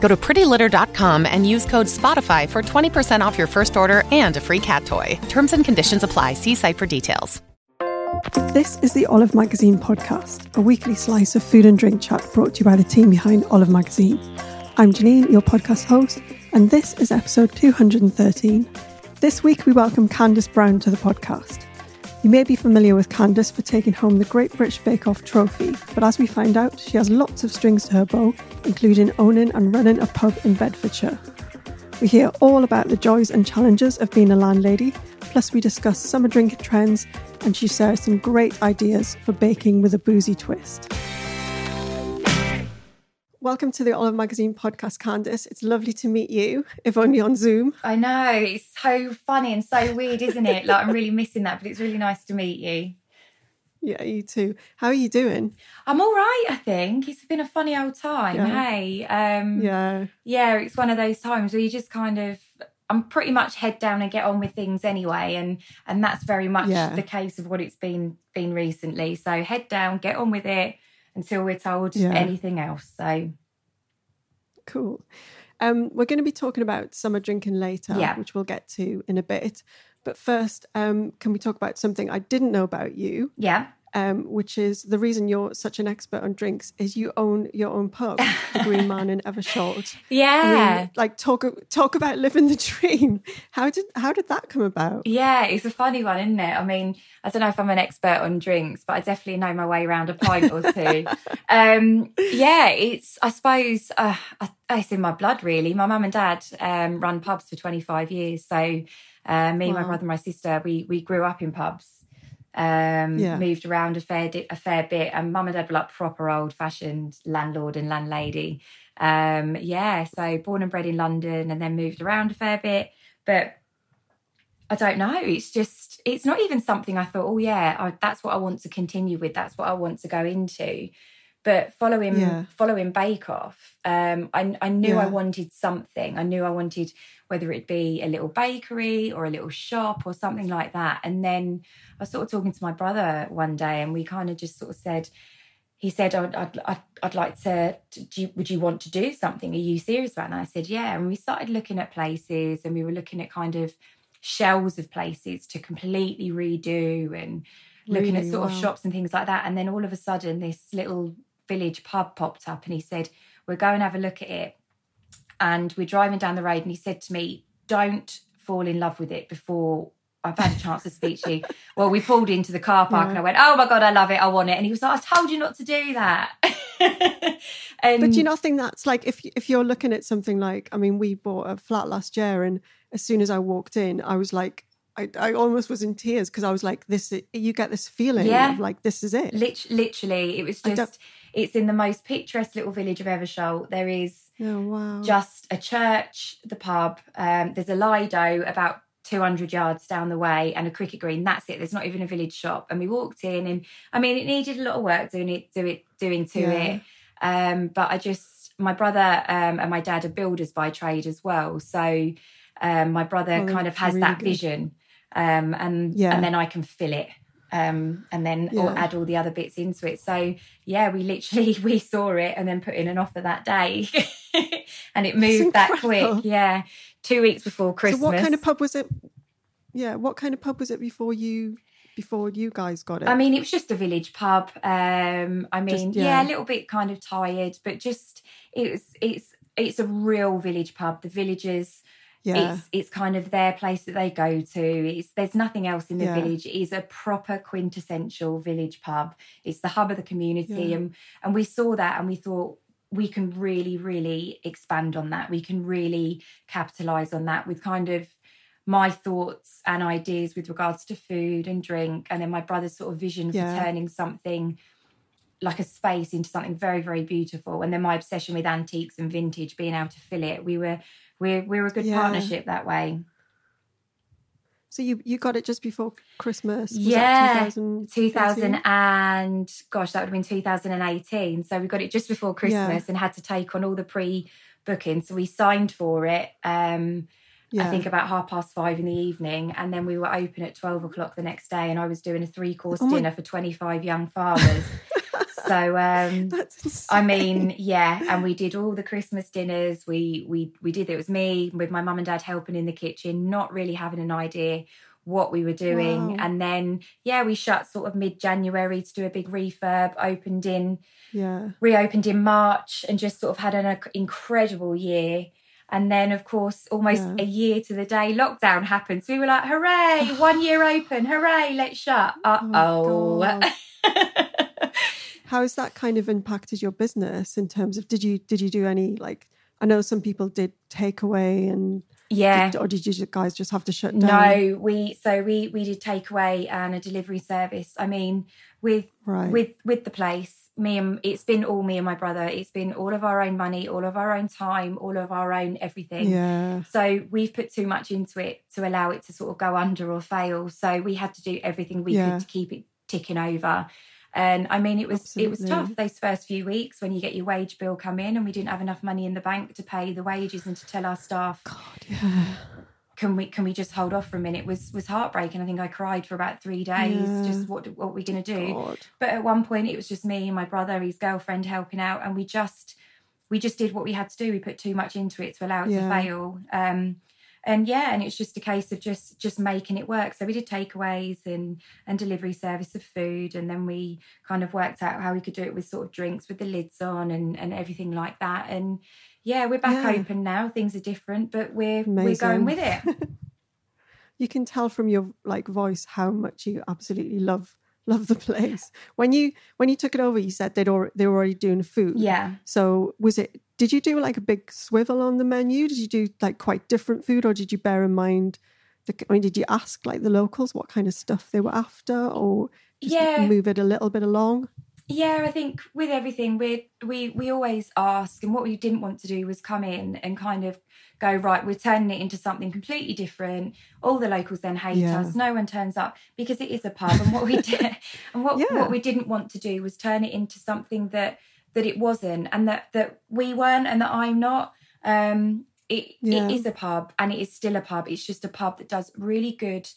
Go to prettylitter.com and use code SPOTIFY for 20% off your first order and a free cat toy. Terms and conditions apply. See site for details. This is the Olive Magazine podcast, a weekly slice of food and drink chat brought to you by the team behind Olive Magazine. I'm Janine, your podcast host, and this is episode 213. This week we welcome Candice Brown to the podcast. You may be familiar with Candice for taking home the Great British Bake Off trophy, but as we find out, she has lots of strings to her bow, including owning and running a pub in Bedfordshire. We hear all about the joys and challenges of being a landlady, plus, we discuss summer drinking trends, and she shares some great ideas for baking with a boozy twist. Welcome to the Olive Magazine podcast, Candice. It's lovely to meet you, if only on Zoom. I know. It's so funny and so weird, isn't it? Like, I'm really missing that, but it's really nice to meet you. Yeah, you too. How are you doing? I'm all right, I think. It's been a funny old time. Yeah. Hey. Um, Yeah. yeah, it's one of those times where you just kind of I'm pretty much head down and get on with things anyway, and and that's very much Yeah. the case of what it's been been recently. So head down, get on with it until we're told Yeah. anything else. So Cool. Um, we're going to be talking about summer drinking later, Yeah. which we'll get to in a bit. But first, um, can we talk about something I didn't know about you? yeah, um, which is the reason you're such an expert on drinks is you own your own pub, the Green Man in Eversholt. I yeah. mean, like talk talk about living the dream. How did how did that come about? Yeah, it's a funny one, isn't it? I mean, I don't know if I'm an expert on drinks, but I definitely know my way around a pint or two. um, yeah, it's, I suppose, uh, I, it's in my blood, really. My mum and dad um, run pubs for 25 years. So uh, me, my brother, my sister, we, we grew up in pubs. Um, Yeah. moved around a fair di- a fair bit, and mum and dad were like proper old fashioned landlord and landlady. Um, yeah, so born and bred in London, and then moved around a fair bit. But I don't know. It's just, it's not even something I thought, oh, yeah, I, that's what I want to continue with. That's what I want to go into. But following Yeah. following Bake Off, um, I, I knew I wanted something. I knew I wanted whether it be a little bakery or a little shop or something like that. And then I was sort of talking to my brother one day, and we kind of just sort of said, he said, I'd, I'd, I'd, I'd like to, do you, would you want to do something? Are you serious about it? And I said, yeah. And we started looking at places and we were looking at kind of shells of places to completely redo and looking at Really? sort of shops and things like that. And then all of a sudden, this little village pub popped up and he said, we'll go and have a look at it. And we're driving down the road and he said to me, don't fall in love with it before I've had a chance to speak to you. Well, we pulled into the car park and I went, oh my God, I love it. I want it. And he was like, I told you not to do that. and But do you not think that's like if if you're looking at something like I mean we bought a flat last year and as soon as I walked in I was like I, I almost was in tears because I was like, this, you get this feeling Yeah. of like, this is it. Lit- literally, it was just, it's in the most picturesque little village of Eversholt. There is Oh, wow. just a church, the pub, um, there's a Lido about 200 yards down the way and a cricket green. That's it. There's not even a village shop. And we walked in and I mean, it needed a lot of work doing it, do it, doing to Yeah. it. Um, but I just, my brother um, and my dad are builders by trade as well. So um, my brother Oh, kind of has really that good. vision. Um, and, Yeah. and then I can fill it. Um, and then or add all the other bits into it. So yeah, we literally we saw it and then put in an offer that day, and it moved that quick. Yeah, two weeks before Christmas. So what kind of pub was it? Yeah, what kind of pub was it before you before you guys got it? I mean, it was just a village pub. Um, I mean, Just- yeah. yeah. a little bit kind of tired, but just it was it's it's a real village pub. The villagers, yeah, it's it's kind of their place that they go to. It's there's nothing else in the Yeah. village. It is a proper quintessential village pub. It's the hub of the community, Yeah. and and we saw that, and we thought we can really really expand on that. We can really capitalize on that with kind of my thoughts and ideas with regards to food and drink, and then my brother's sort of vision Yeah. for turning something like a space into something very very beautiful and then my obsession with antiques and vintage being able to fill it we were we're we're a good Yeah. partnership that way so you you got it just before Christmas. Was Yeah, 2000, 2000 and gosh that would have been 2018 so we got it just before christmas and had to take on all the pre-booking so we signed for it um Yeah. I think about half past five in the evening, and then we were open at twelve o'clock the next day, and I was doing a three course Oh dinner for twenty five young farmers. so um. I mean, yeah, and we did all the Christmas dinners. We we we did it was me with my mum and dad helping in the kitchen, not really having an idea what we were doing. Wow. And then yeah, we shut sort of mid January to do a big refurb, opened in yeah, reopened in March and just sort of had an incredible year. And then, of course, almost Yeah. a year to the day, lockdown happened. So we were like, hooray, one year open, hooray, let's shut. Uh oh. How has that kind of impacted your business in terms of did you did you do any like I know some people did takeaway and yeah. did- or did you guys just have to shut down? No, we so we we did takeaway and a delivery service. I mean, with Right. with with the place, me and it's been all me and my brother. It's been all of our own money, all of our own time, all of our own everything. Yeah. So we've put too much into it to allow it to sort of go under or fail. So we had to do everything we Yeah. could to keep it ticking over. And I mean, it was it was tough those first few weeks when you get your wage bill come in, and we didn't have enough money in the bank to pay the wages and to tell our staff, God, Yeah. Can we can we just hold off for a minute? Was was heartbreaking. I think I cried for about three days. Yeah. Just what what are we going to do? God. But at one point, it was just me and my brother, his girlfriend, helping out, and we just we just did what we had to do. We put too much into it to allow it Yeah. to fail. Um, and yeah, and it's just a case of just just making it work. So we did takeaways and and delivery service of food, and then we kind of worked out how we could do it with sort of drinks with the lids on and and everything like that. And yeah, we're back Yeah. open now. Things are different, but we're we're going with it. You can tell from your like voice how much you absolutely love love the place. When you when you took it over, you said they'd already, they were already doing food. yeah. So was it? Did you do like a big swivel on the menu? Did you do like quite different food, or did you bear in mind? The, I mean, did you ask like the locals what kind of stuff they were after, or just Yeah. move it a little bit along? Yeah, I think with everything we we we always ask, and what we didn't want to do was come in and kind of go right. We're turning it into something completely different. All the locals then hate Yeah. us. No one turns up because it is a pub, and what we did and what Yeah. what we didn't want to do was turn it into something that that it wasn't, and that that we weren't, and that I'm not. Um, it Yeah. it is a pub, and it is still a pub. It's just a pub that does really good.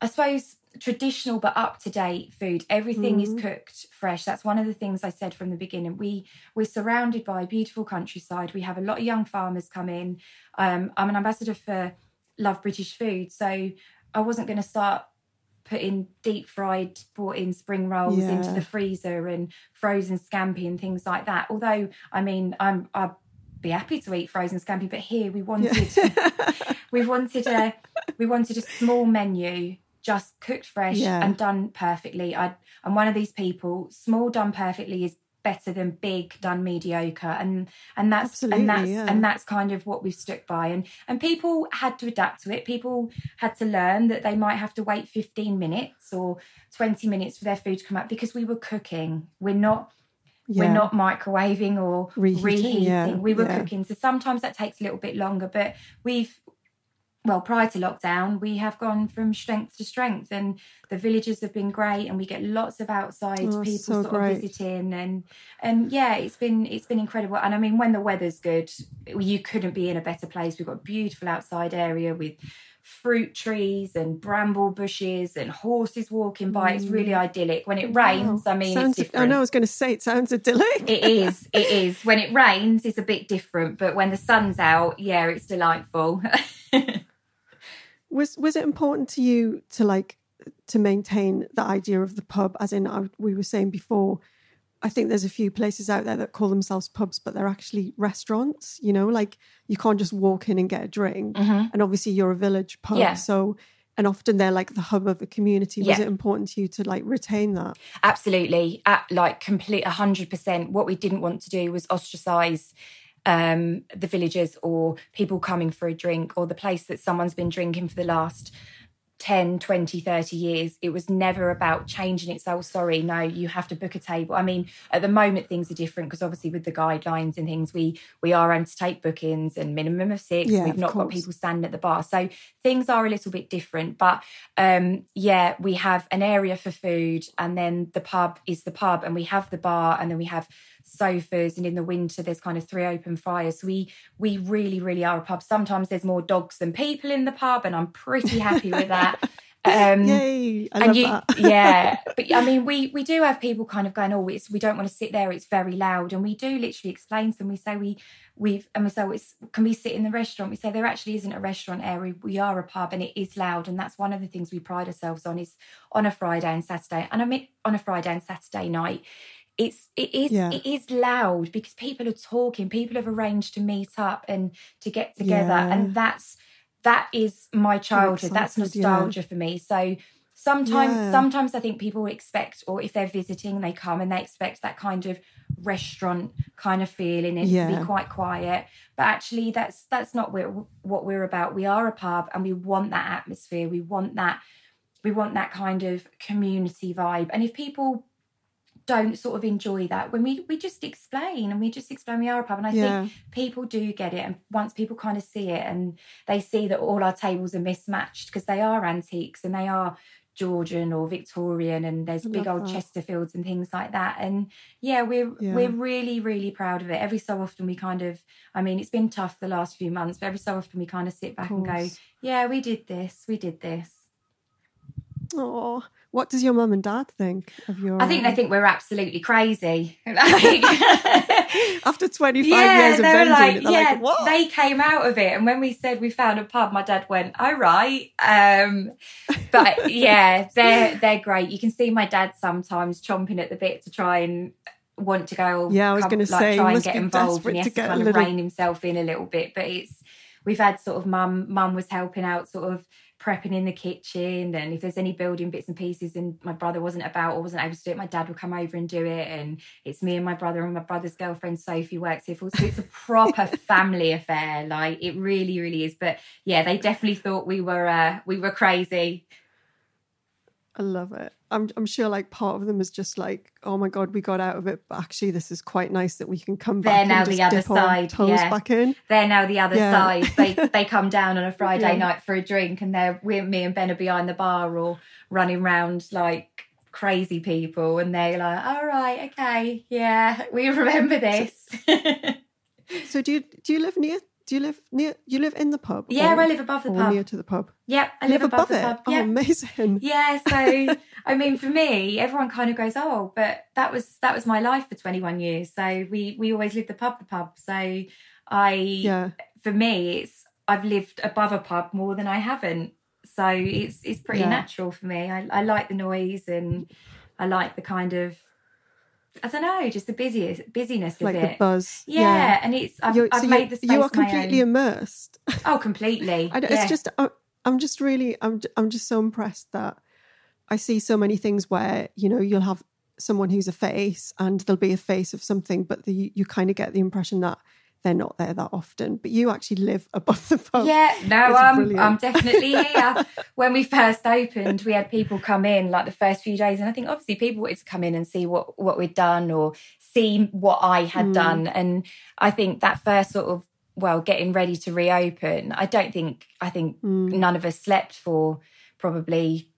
I suppose traditional but up to date food. Everything is Mm. cooked fresh. That's one of the things I said from the beginning. We we're surrounded by beautiful countryside. We have a lot of young farmers come in. Um, I'm an ambassador for Love British Food, so I wasn't going to start putting deep fried bought in spring rolls into the freezer and frozen scampi and things like that. Although I mean I'm I'd be happy to eat frozen scampi, but here we wanted we wanted a we wanted a small menu just cooked fresh Yeah. and done perfectly. I, i'm one of these people small done perfectly is better than big done mediocre. And and that's Absolutely, and that's yeah. and that's kind of what we've stuck by. And and people had to adapt to it. People had to learn that they might have to wait 15 minutes or 20 minutes for their food to come up because we were cooking. We're not Yeah. we're not microwaving or Reheating, reheating, we were cooking. So sometimes that takes a little bit longer but we've well prior to lockdown we have gone from strength to strength and the villages have been great and we get lots of outside Oh, people so sort great. of visiting and and yeah it's been it's been incredible. And i mean when the weather's good you couldn't be in a better place. We've got a beautiful outside area with fruit trees and bramble bushes and horses walking by. It's really idyllic. When it rains i mean Mm. Sounds, it's I know I was going to say it sounds idyllic. it is it is. When it rains it's a bit different but when the sun's out yeah it's delightful was was it important to you to like to maintain the idea of the pub? As in I, we were saying before i think there's a few places out there that call themselves pubs but they're actually restaurants you know? Like you can't just walk in and get a drink. And obviously you're a village pub Mm-hmm. Yeah. so and often they're like the hub of a community. Was Yeah. it important to you to like retain that? Absolutely. At like complete 100% what we didn't want to do was ostracize um the villagers or people coming for a drink or the place that someone's been drinking for the last 10 20 30 years. It was never about changing. It so sorry no you have to book a table. I mean at the moment things are different because obviously with the guidelines and things we we are able to take bookings and minimum of six. Yeah, we've of not got people standing at the bar. So things are a little bit different but um yeah we have an area for food and then the pub is the pub and we have the bar and then we have sofas and in the winter there's kind of three open fires so we we really really are a pub sometimes there's more dogs than people in the pub and i'm pretty happy with that um yay i and love you, that yeah, but I mean, we we do have people kind of going, oh, it's we don't want to sit there; it's very loud, and we do literally explain to them. We say we we've and we say, oh, it's can we sit in the restaurant? We say there actually isn't a restaurant area. We are a pub, and it is loud, and that's one of the things we pride ourselves on is on a Friday and Saturday, and I mean on a Friday and Saturday night. It's it is Yeah. it is loud because people are talking. People have arranged to meet up and to get together, Yeah. and that's that is my childhood. That's excited, yeah. nostalgia for me. So sometimes sometimes I think people expect, or if they're visiting, they come and they expect that kind of restaurant kind of feeling. It's to be quite quiet, but actually that's that's not what what we're about. We are a pub, and we want that atmosphere. We want that we want that kind of community vibe. And if people don't sort of enjoy that when we we just explain and we just explain we are a pub. And i Yeah. think people do get it. And once people kind of see it and they see that all our tables are mismatched because they are antiques and they are georgian or victorian and there's big old that. chesterfields and things like that. And yeah we're Yeah. we're really really proud of it. Every so often we kind of i mean it's been tough the last few months but every so often we kind of sit back and go yeah we did this we did this. Oh what does your mum and dad think of your i think they think we're absolutely crazy Like- after 25 yeah, years of were like, yeah, like they came out of it. And when we said we found a pub, my dad went, all right. Um, but yeah, they're they're great. You can see my dad sometimes chomping at the bit to try and want to go. Yeah, I was gonna like, say, try and get involved, and he has to to, get a kind of little- rein himself in a little bit. But it's we've had sort of mum mum was helping out, sort of prepping in the kitchen, and if there's any building bits and pieces, and my brother wasn't about or wasn't able to do it, my dad would come over and do it, and it's me and my brother and my brother's girlfriend Sophie works here. So it's a proper family affair. Like it really, really is. But yeah, they definitely thought we were uh, we were crazy. I love it. I'm I'm sure like part of them is just like, oh my god, we got out of it, but actually this is quite nice that we can come back. They're now and just the other side, yeah. back in. They're now the other Yeah. side. They they come down on a Friday Yeah. night for a drink, and they're we, me and Ben are behind the bar or running around like crazy people, and they're like, "All right, okay, yeah, we remember this." So do you do you live near? Do you live near? You live in the pub? yeah, or- I live above the or pub. near to the pub. Yep, I You live, above, the it. pub. Oh, Yeah. amazing! Yeah, so I mean, for me, everyone kind of goes, "Oh, but that was that was my life for 21 years." So we we always lived the pub, the pub. So I, Yeah, for me, it's I've lived above a pub more than I haven't. So it's it's pretty Yeah. natural for me. I, I like the noise and I like the kind of I don't know, just the busiest busyness of like it. the buzz. yeah, and it's I've, I've so made the space you are completely immersed. Oh, completely. I yeah. It's just I- I'm just really I'm I'm just so impressed that I see so many things where you know you'll have someone who's a face and there'll be a face of something, but the, you kind of get the impression that they're not there that often. But you actually live above the pub. Yeah, no, I'm, brilliant. I'm definitely here. when we first opened, we had people come in like the first few days, and I think obviously people wanted to come in and see what what we'd done or see what I had Mm. done. And I think that first sort of well, getting ready to reopen, I don't think I think Mm. none of us slept for probably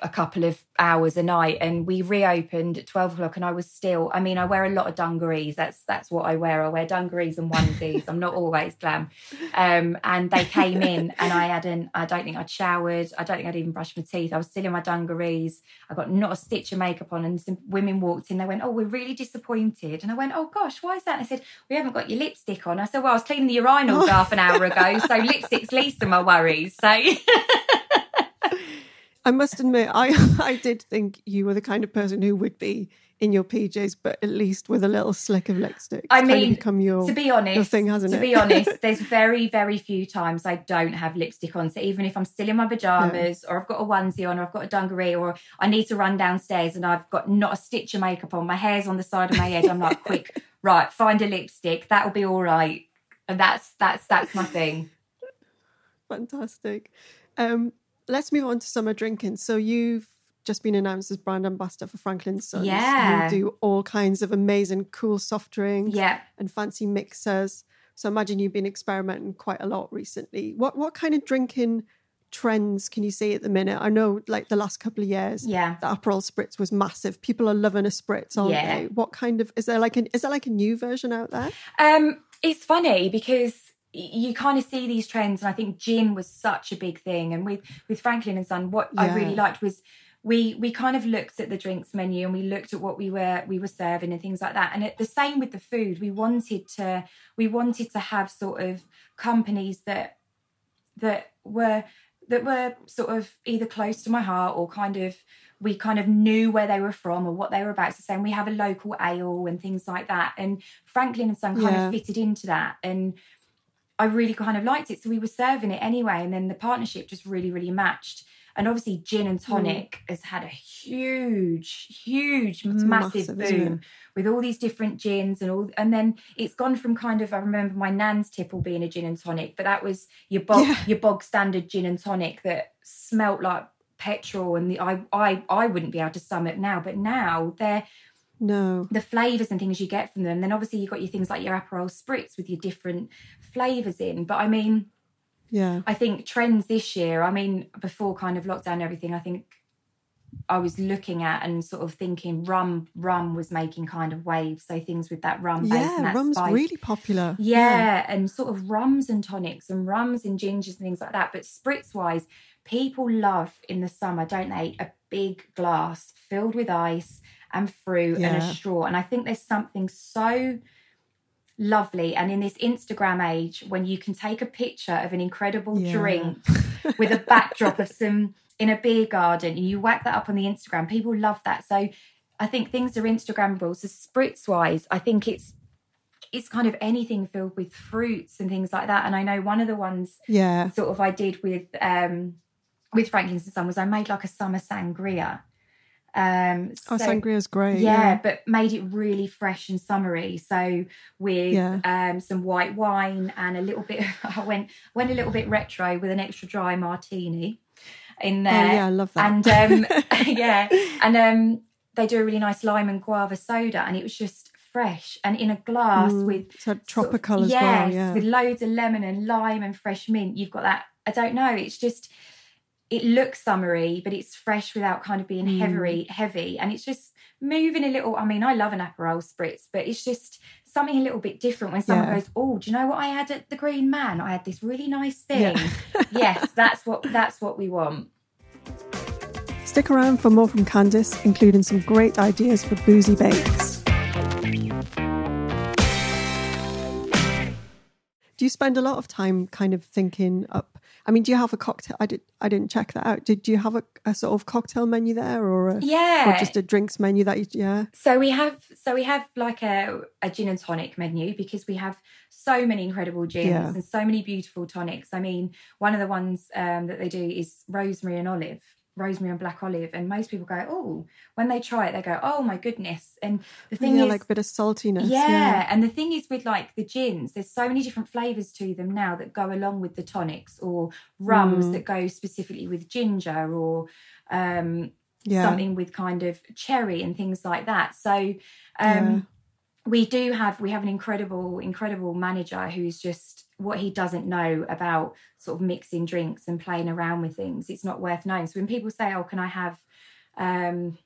a couple of hours a night and we reopened at 12 o'clock and I was still I mean I wear a lot of dungarees. That's that's what I wear. I wear dungarees and onesies. I'm not always glam. Um and they came in and I hadn't I don't think I'd showered. I don't think I'd even brushed my teeth. I was still in my dungarees. I got not a stitch of makeup on and some women walked in. They went oh we're really disappointed. And I went oh gosh why is that? And they said we haven't got your lipstick on. I said well I was cleaning the urinals half an hour ago so lipstick's least of my worries. So I must admit, I I did think you were the kind of person who would be in your PJs, but at least with a little slick of lipstick. I It's kind of mean, become your to be honest, your thing, hasn't to it? be honest, there's very, very few times I don't have lipstick on. So even if I'm still in my pajamas, or I've got a onesie on, or I've got a dungaree, or I need to run downstairs and I've got not a stitch of makeup on, my hair's on the side of my head, I'm like, quick, right, find a lipstick, that'll be all right. And that's that's that's my thing. Fantastic. Um, let's move on to summer drinking. So you've just been announced as brand ambassador for Franklin Sons. Yeah. You do all kinds of amazing, cool soft drinks Yeah. and fancy mixers. So I imagine you've been experimenting quite a lot recently. What what kind of drinking trends can you see at the minute? I know like the last couple of years, Yeah. the Aperol spritz was massive. People are loving a spritz, aren't Yeah. they? What kind of is there like an is there like a new version out there? Um, it's funny because you kind of see these trends, and I think gin was such a big thing. And with with Franklin and Son, what I really liked was we we kind of looked at the drinks menu and we looked at what we were we were serving and things like that. And it, the same with the food, we wanted to we wanted to have sort of companies that that were that were sort of either close to my heart or kind of we kind of knew where they were from or what they were about to say. And we have a local ale and things like that. And Franklin and Son kind Yeah. of fitted into that. And I really kind of liked it. So we were serving it anyway. And then the partnership just really, really matched. And obviously, gin and tonic has had a huge, huge, massive, massive, boom with all these different gins and all. And then it's gone from kind of, I remember my nan's tipple being a gin and tonic, but that was your bog, Yeah. your bog standard gin and tonic that smelt like petrol. And the I, I, I wouldn't be able to sum it now, but now they're No. the flavors and things you get from them. Then obviously you've got your things like your Aperol spritz with your different flavors in. But I mean, Yeah. I think trends this year. I mean, before kind of lockdown and everything, I think I was looking at and sort of thinking rum, rum was making kind of waves. So things with that rum base and Yeah, that rum's spice. really popular. Yeah, and sort of rums and tonics and rums and gingers and things like that. But spritz wise, people love in the summer, don't they? A big glass filled with ice and fruit and a straw. And I think there's something so lovely. And in this Instagram age, when you can take a picture of an incredible Yeah. drink with a backdrop of some in a beer garden and you whack that up on the Instagram, people love that. So I think things are Instagrammable. So spritz wise, I think it's it's kind of anything filled with fruits and things like that. And I know one of the ones Yeah. sort of I did with um with Franklin's and Son was I made like a summer sangria. Um Oh, so- sangria's great. yeah, but made it really fresh and summery. So with Yeah. um, some white wine and a little bit, I went went a little bit retro with an extra dry martini in there. Oh, there. yeah, I love that. And um, yeah, and um, they do a really nice lime and guava soda, and it was just fresh and in a glass Mm, with so sort of- tropical as yes, well. Yeah. with loads of lemon and lime and fresh mint. You've got that. I don't know. It's just it looks summery, but it's fresh without kind of being Mm. heavy, heavy, and it's just moving a little. I mean, I love an Aperol spritz, but it's just something a little bit different when someone Yeah. goes, "Oh, do you know what I had at the Green Man? I had this really nice thing." Yeah. yes, that's what that's what we want. Stick around for more from Candice, including some great ideas for boozy bakes. Do you spend a lot of time kind of thinking up? I mean, do you have a cocktail? I did. I didn't check that out. Did you have a, a sort of cocktail menu there, or a, Yeah, or just a drinks menu that you? Yeah. So we have so we have like a, a gin and tonic menu because we have so many incredible gins Yeah. and so many beautiful tonics. I mean, one of the ones um, that they do is rosemary and olive. Rosemary and black olive, and most people go, oh, when they try it, they go, oh my goodness. And the thing yeah, is, like a bit of saltiness. yeah, Yeah. and the thing is with like the gins, there's so many different flavors to them now that go along with the tonics or rums Mm. that go specifically with ginger or um, Yeah. something with kind of cherry and things like that. So um, we do have we have an incredible incredible manager who's just what he doesn't know about sort of mixing drinks and playing around with things. It's not worth knowing. So when people say, "Oh, can I have?" Um,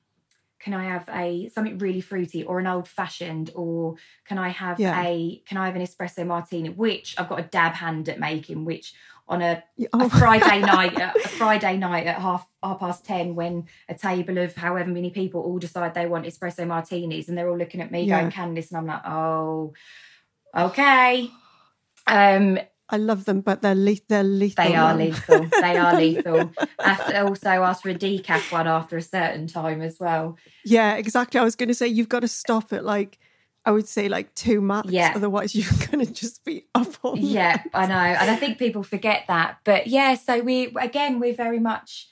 can I have a something really fruity or an old fashioned or can I have Yeah. a can I have an espresso martini which I've got a dab hand at making which on a, Yeah, a oh. Friday night a Friday night at half half past 10 when a table of however many people all decide they want espresso martinis and they're all looking at me Yeah. going Candice and I'm like oh okay um I love them, but they're le- they're lethal. they are man. lethal. They are lethal. After, also ask for a decaf one after a certain time as well. Yeah, exactly. I was going to say you've got to stop at like I would say like two max. Yeah. Otherwise, you're going to just be up all night. Yeah, I know. And I think people forget that. But yeah, so we, again, we're very much,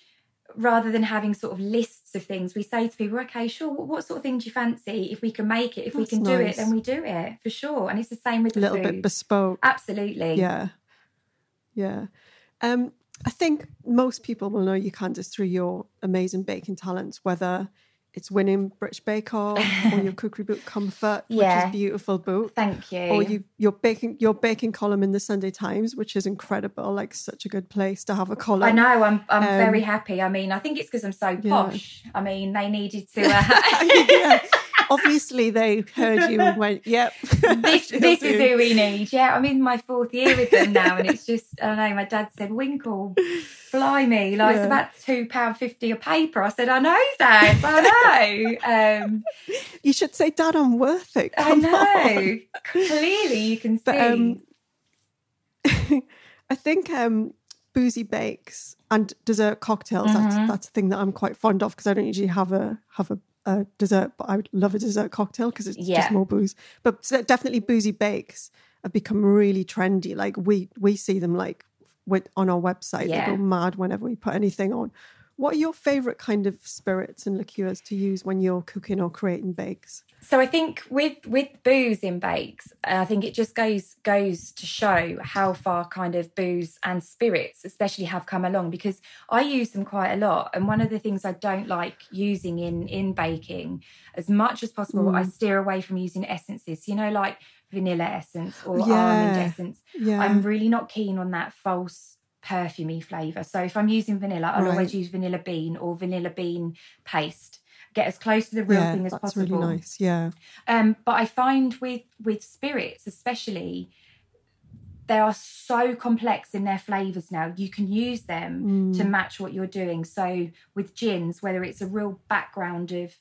rather than having sort of lists of things, we say to people, okay, sure, what, what sort of thing do you fancy? If we can make it, if we That's can do it, then we do it for sure. And it's the same with a little food. bit bespoke. Absolutely. Yeah. Yeah. Um, I think most people will know you, Candice, through your amazing baking talents, whether it's winning British Bake Off or your cookery book Comfort, which is a beautiful book. Thank you. Or you your baking your baking column in the Sunday Times, which is incredible, like such a good place to have a column. I know. I'm. I'm Um, very happy. I mean, I think it's because I'm so Yeah. posh. I mean, they needed to. Uh, yeah. Obviously they heard you and went, Yep. this this is who we need. Yeah, I'm in my fourth year with them now, and it's just I don't know. My dad said, "Winkle, blimey, like Yeah. it's about two pound fifty a paper." I said, "I know, Dad. I know." Um, You should say, Dad, I'm worth it. I Come on." know. Clearly, you can see. But um, I think um, boozy bakes and dessert cocktails. Mm-hmm. That's that's a thing that I'm quite fond of because I don't usually have a have a, a dessert, but I would love a dessert cocktail because it's Yeah. just more booze. But definitely boozy bakes have become really trendy. Like we we see them like with on our website. Yeah. They go mad whenever we put anything on. What are your favorite kind of spirits and liqueurs to use when you're cooking or creating bakes? So I think with with booze in bakes, uh, I think it just goes goes to show how far kind of booze and spirits, especially, have come along. Because I use them quite a lot, and one of the things I don't like using in in baking, as much as possible, I mm. steer away from using essences. You know, like vanilla essence or almond essence. Yeah. I'm really not keen on that false perfumey flavour. So if I'm using vanilla, I'll Right. always use vanilla bean or vanilla bean paste. Get as close to the real yeah, thing as that's possible. really nice. Yeah. Um, but I find with with spirits, especially, they are so complex in their flavors now. You can use them to match what you're doing. So with gins, whether it's a real background of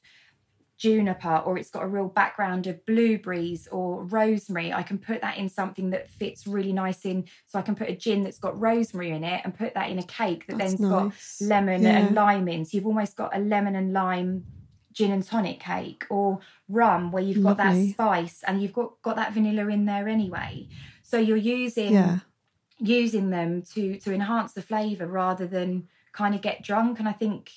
juniper or it's got a real background of blueberries or rosemary, I can put that in something that fits really nice in. So I can put a gin that's got rosemary in it and put that in a cake that That's then's got lemon Yeah. and lime in. So you've almost got a lemon and lime gin and tonic cake or rum where you've got that spice and you've got, got that vanilla in there anyway. So you're using Yeah. using them to to enhance the flavour rather than kind of get drunk. And I think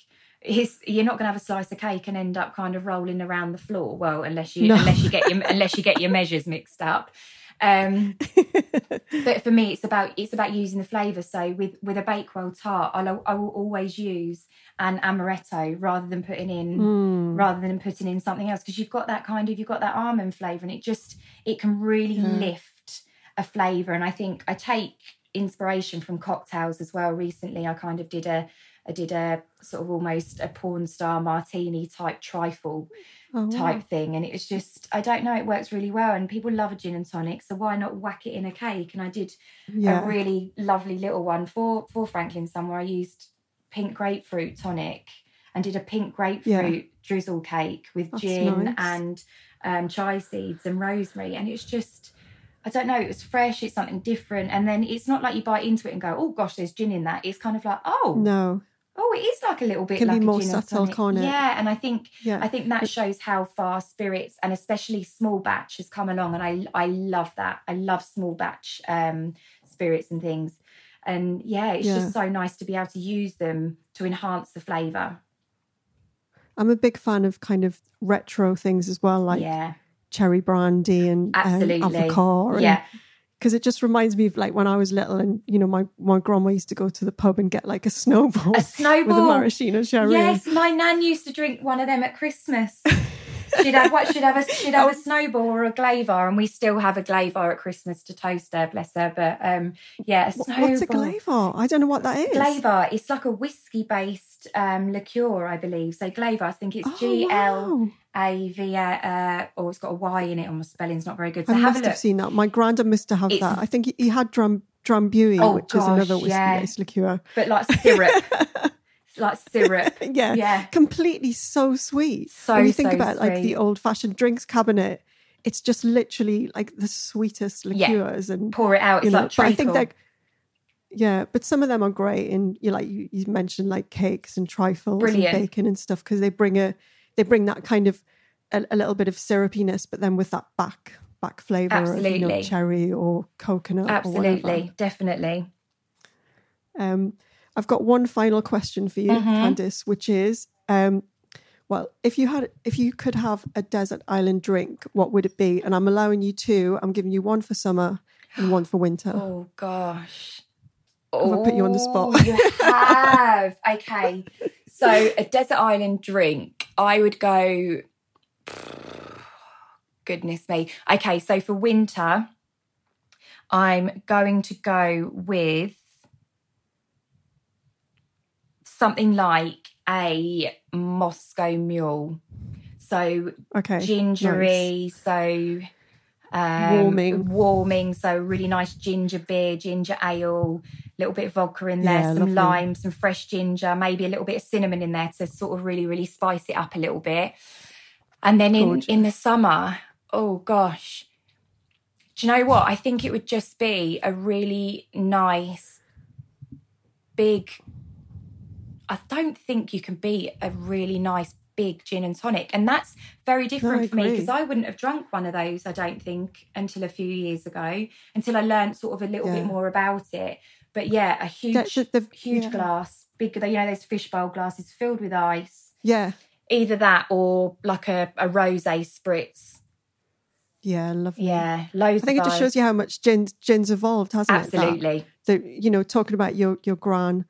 it's, you're not going to have a slice of cake and end up kind of rolling around the floor. Well, unless you No. unless you get your unless you get your measures mixed up. Um, but for me, it's about it's about using the flavour. So with with a Bakewell tart, I'll, I will always use an amaretto rather than putting in Mm. rather than putting in something else because you've got that kind of you've got that almond flavour and it just it can really lift a flavour. And I think I take inspiration from cocktails as well. Recently, I kind of did a I did a sort of almost a porn star martini type trifle Oh, wow. type thing and it was just i don't know it works really well and people love a gin and tonic so why not whack it in a cake and i did Yeah. a really lovely little one for for franklin somewhere i used pink grapefruit tonic and did a pink grapefruit drizzle cake with That's gin nice. and um, chia seeds and rosemary and it's just I don't know, it was fresh, it's something different. And then it's not like you bite into it and go, oh gosh, there's gin in that. It's kind of like, oh, No. Oh, it is like a little bit Can be like a more and subtle, can't it? Yeah, and I think Yeah. I think that shows how far spirits and especially small batch has come along, and I I love that. I love small batch um, spirits and things. And yeah, it's Yeah. just so nice to be able to use them to enhance the flavour. I'm a big fan of kind of retro things as well, like yeah, cherry brandy and um, absolutely. Advocaat. yeah, Because it just reminds me of like when I was little and, you know, my, my grandma used to go to the pub and get like a snowball. a snowball With a maraschino cherry. Yes, my nan used to drink one of them at Christmas. she'd have what? She'd have a she'd have a snowball or a Glayva, and we still have a Glayva at Christmas to toast her, bless her. But um, yeah, a snowball. What's a Glayva? I don't know what that is. Glayva, it's like a whiskey based um, liqueur, I believe. So Glayva, I think it's Oh, G L. A V uh, or it's got a Y in it, or my spelling's not very good. So I have must a look. have seen that. My granddad must have It's- that. I think he, he had drum Drambuie, Oh, which is another gosh, whiskey yeah. based liqueur. But like syrup, like syrup. yeah, Yeah. completely so sweet. So, when you think so about like the old fashioned drinks cabinet, it's just literally like the sweetest Yeah. liqueurs and Pour it out. It's know. like but I think treacle. that yeah, but some of them are great, and you like you, you mentioned like cakes and trifles Brilliant. and bacon and stuff because they bring a they bring that kind of a, a little bit of syrupiness, but then with that back back flavor of you know, cherry or coconut. Or. Absolutely, definitely. Um, I've got one final question for you, Mm-hmm. Candice, which is, um, well, if you had, if you could have a desert island drink, what would it be? And I'm allowing you two. I'm giving you one for summer and one for winter. Oh gosh. Have I put you on the spot? Oh, you have. okay. So a desert island drink, I would go. Goodness me. Okay, so for winter, I'm going to go with something like a Moscow Mule. So Okay, gingery, so um, Warming. warming. So really nice ginger beer, ginger ale, a little bit of vodka in there, Yeah, some lovely. lime, some fresh ginger, maybe a little bit of cinnamon in there to sort of really, really spice it up a little bit. And then in in the summer, oh gosh, do you know what? I think it would just be a really nice, big. I don't think you can beat a really nice big gin and tonic, and that's very different I for me because I wouldn't have drunk one of those. I don't think until a few years ago, until I learned sort of a little bit more about it. But yeah, a huge, the- huge yeah. glass, big. You know those fishbowl glasses filled with ice. Yeah, Either that or like a, a rosé spritz. yeah, lovely. Yeah, loads. I think it just shows you how much gin, gin's evolved, hasn't it? That- Absolutely. the you know talking about your your gran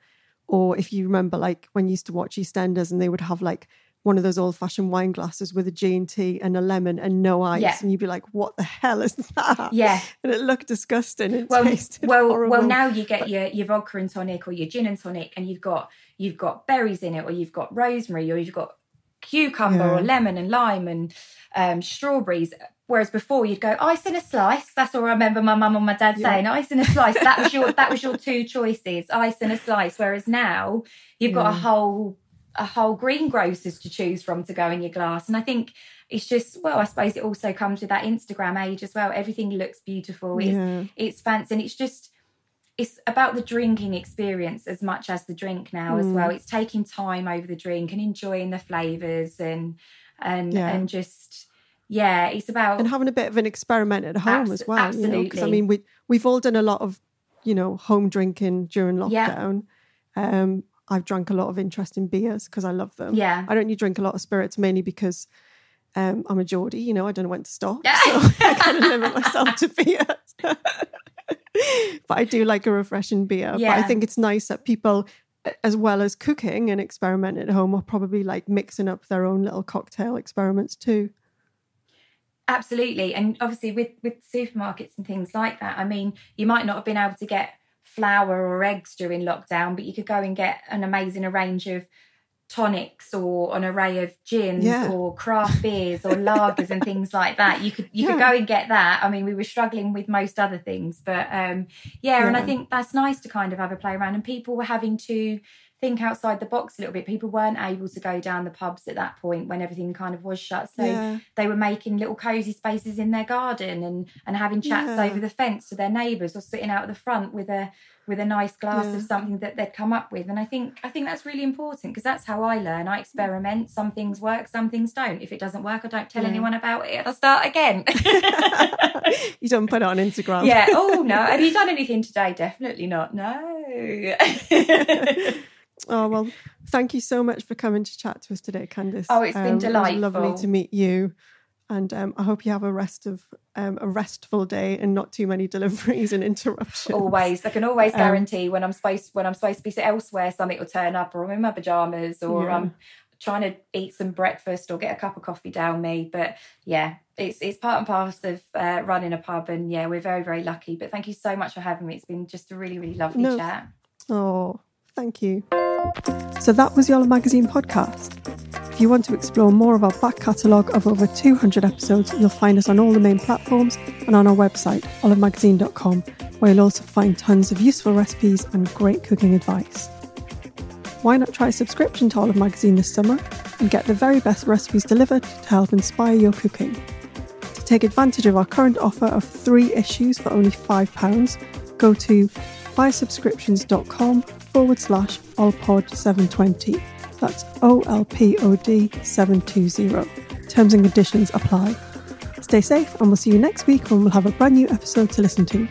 or if you remember like when you used to watch eastenders and they would have like one of those old fashioned wine glasses with a G&T and a lemon and no ice Yeah. and you'd be like what the hell is that Yeah. and it looked disgusting it well, tasted well, horrible. well. Now you get your your vodka and tonic or your gin and tonic, and you've got you've got berries in it, or you've got rosemary, or you've got cucumber or lemon and lime and um, strawberries. Whereas before you'd go ice in a slice. That's all I remember my mum and my dad Yeah. saying. Ice in a slice. That was your that was your two choices. Ice in a slice. Whereas now you've got a whole a whole greengrocers to choose from to go in your glass. And I think it's just well, I suppose it also comes with that Instagram age as well. Everything looks beautiful. It's it's fancy and it's just it's about the drinking experience as much as the drink now as Mm. well. It's taking time over the drink and enjoying the flavors and and Yeah. and just yeah, it's about and having a bit of an experiment at home Abs- as well you know because I mean we we've all done a lot of you know home drinking during Yeah. lockdown um I've drank a lot of interesting beers because I love them Yeah. I don't need drink a lot of spirits mainly because um, I'm a Geordie, you know, I don't know when to stop. Yeah. So I kind of limit myself to beers. but I do like a refreshing beer. But I think it's nice that people, as well as cooking and experimenting at home, are probably like mixing up their own little cocktail experiments too. Absolutely. And obviously with with supermarkets and things like that, I mean, you might not have been able to get flour or eggs during lockdown, but you could go and get an amazing range of tonics or an array of gins Yeah. or craft beers or lagers and things like that. You could you could go and get that. I mean, we were struggling with most other things, but um yeah, and I think that's nice to kind of have a play around and people were having to think outside the box a little bit. People weren't able to go down the pubs at that point when everything kind of was shut. So Yeah. they were making little cozy spaces in their garden and and having chats Yeah. over the fence to their neighbours or sitting out at the front with a with a nice glass Yeah. of something that they'd come up with. And I think I think that's really important because that's how I learn. I experiment. Some things work, some things don't. If it doesn't work, I don't tell anyone about it. I start again. you don't put it on Instagram. yeah. Oh no. Have you done anything today? Definitely not. No. Oh well, thank you so much for coming to chat to us today, Candice. Oh, it's been Um, It lovely to meet you, and um, I hope you have a rest of um, a restful day and not too many deliveries and interruptions. always. I can always Um, guarantee when I'm supposed when I'm supposed to be elsewhere, something will turn up, or I'm in my pajamas, or Yeah. I'm trying to eat some breakfast or get a cup of coffee down me. But yeah, it's it's part and parcel of uh, running a pub, and yeah, we're very very lucky. But thank you so much for having me. It's been just a really really lovely No. chat. Oh, thank you. So that was Olive Magazine podcast. If you want to explore more of our back catalogue of over 200 episodes, you'll find us on all the main platforms and on our website, olivemagazine.com, where you'll also find tons of useful recipes and great cooking advice. Why not try a subscription to Olive Magazine this summer and get the very best recipes delivered to help inspire your cooking? To take advantage of our current offer of three issues for only £5, go to buysubscriptions.com forward slash olpod720. That's O-L-P-O-D 720. Terms and conditions apply. Stay safe and we'll see you next week when we'll have a brand new episode to listen to.